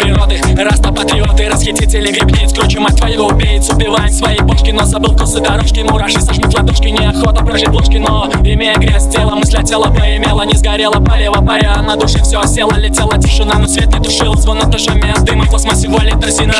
их Раста патриоты, расхитители грибниц Круче мать твою убийц, убиваем свои бошки Но забыл вкусы дорожки, мураши сожмут ладошки. Неохота прожить ложки, но имея грязь тела Мысля тела поимела, не сгорела, палево паря. На душе все осело, летела тишина Но свет не тушил, звон этажами от дыма пластмассе валит резина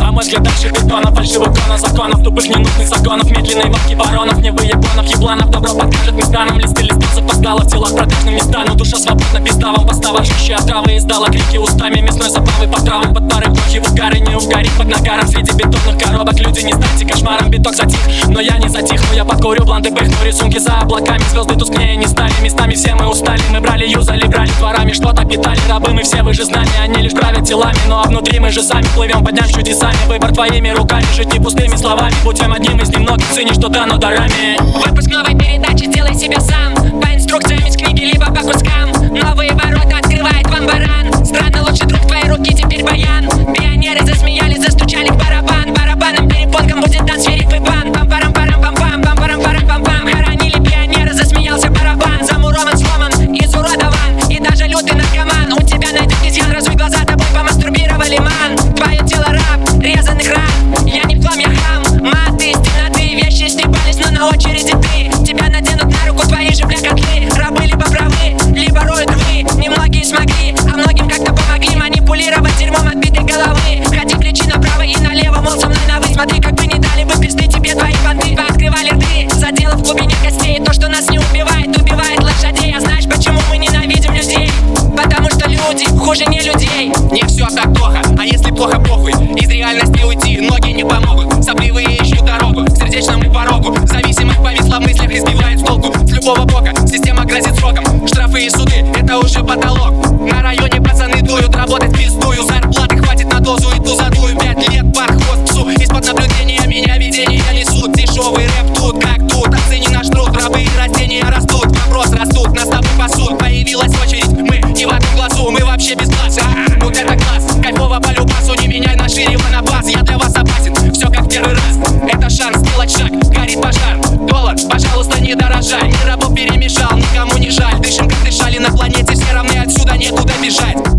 А мой взгляд дальше бетона, фальшивых кона Законов, тупых ненужных законов Медленной водки баронов, не выебонов Ебланов, добро подкажет местанам Листы листов постало в телах продажным не стану Душа свободна, пизда вам постава Жгущая травы издала крики устами Мясной забавы под травы, под Плохи в угаре, не угорит. Под нагаром Среди бетонных коробок люди не станьте кошмаром Биток затих, но я не затих Но я подкурю бланты, пыхну рисунки за облаками Звезды тускнее не стали, местами все мы устали Мы брали, юзали, брали дворами. Что-то питали, рабы мы все, вы же знали. Они лишь правят телами, ну а внутри мы же сами. Плывем под чудесами. Выбор твоими руками, жить не пустыми словами. Путем одним из немногих ценишь, что дано дарами. Выпуск новой передачи «Сделай себя сам» По инструкциям Так плохо, а если плохо похуй. Из реальности уйти ноги не помогут. Сопливые ищут дорогу. К сердечному порогу. Зависимых повисла в мыслях и сбивает с толку. С любого бока система грозит сроком. Штрафы и суды, это уже потолок. На районе пацаны дуют, работать пиздую. Зарплаты хватит на дозу и ту задую Пять лет под хвост псу. Из-под наблюдения меня видения несут. Дешевый рэп тут, как тут. Оцени наш труд, рабы и растения растут. Вопрос растут, нас тобой пасут. Появилась очередь, мы не в одном глазу. Мы вообще без класса, вот это класс не меняй на шире на бас Я для вас опасен, все как первый раз. Это шанс сделать шаг, горит пожар. Доллар, пожалуйста, не дорожай. Мир рабов перемешал, никому не жаль. Дышим, как дышали на планете Все равны отсюда некуда бежать